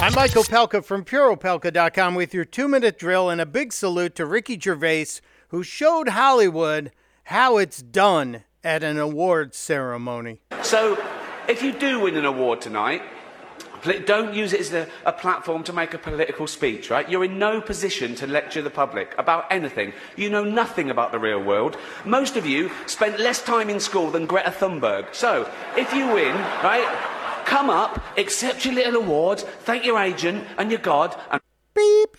I'm Michael Pelka from PuroPelka.com with your two minute drill and a big salute to Ricky Gervais, who showed Hollywood how it's done at an awards ceremony. So, if you do win an award tonight, don't use it as a, a platform to make a political speech, right? You're in no position to lecture the public about anything. You know nothing about the real world. Most of you spent less time in school than Greta Thunberg. So, if you win, right, come up, accept your little award, thank your agent and your God, and Beep.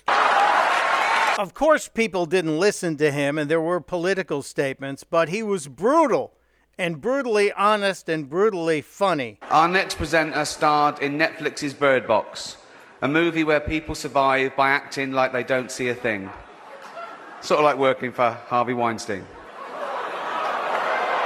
Of course, people didn't listen to him, and there were political statements, but he was brutal and brutally honest and brutally funny. Our next presenter starred in Netflix's Bird Box, a movie where people survive by acting like they don't see a thing. Sort of like working for Harvey Weinstein.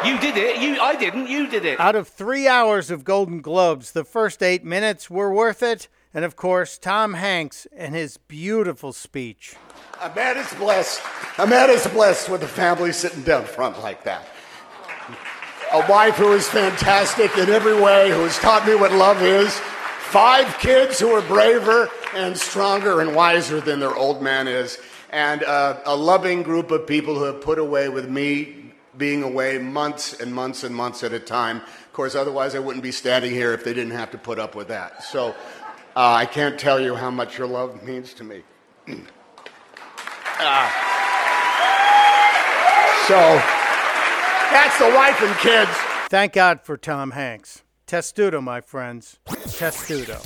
You did it. You, I didn't. You did it. Out of three hours of Golden Globes, the first eight minutes were worth it. And of course, Tom Hanks and his beautiful speech. A man is blessed. A man is blessed with a family sitting down front like that. A wife who is fantastic in every way, who has taught me what love is. Five kids who are braver and stronger and wiser than their old man is. And uh, a loving group of people who have put away with me being away months and months and months at a time. Of course, otherwise I wouldn't be standing here if they didn't have to put up with that. So uh, I can't tell you how much your love means to me. Uh, so that's the wife and kids. Thank God for Tom Hanks. Testudo, my friends. Testudo.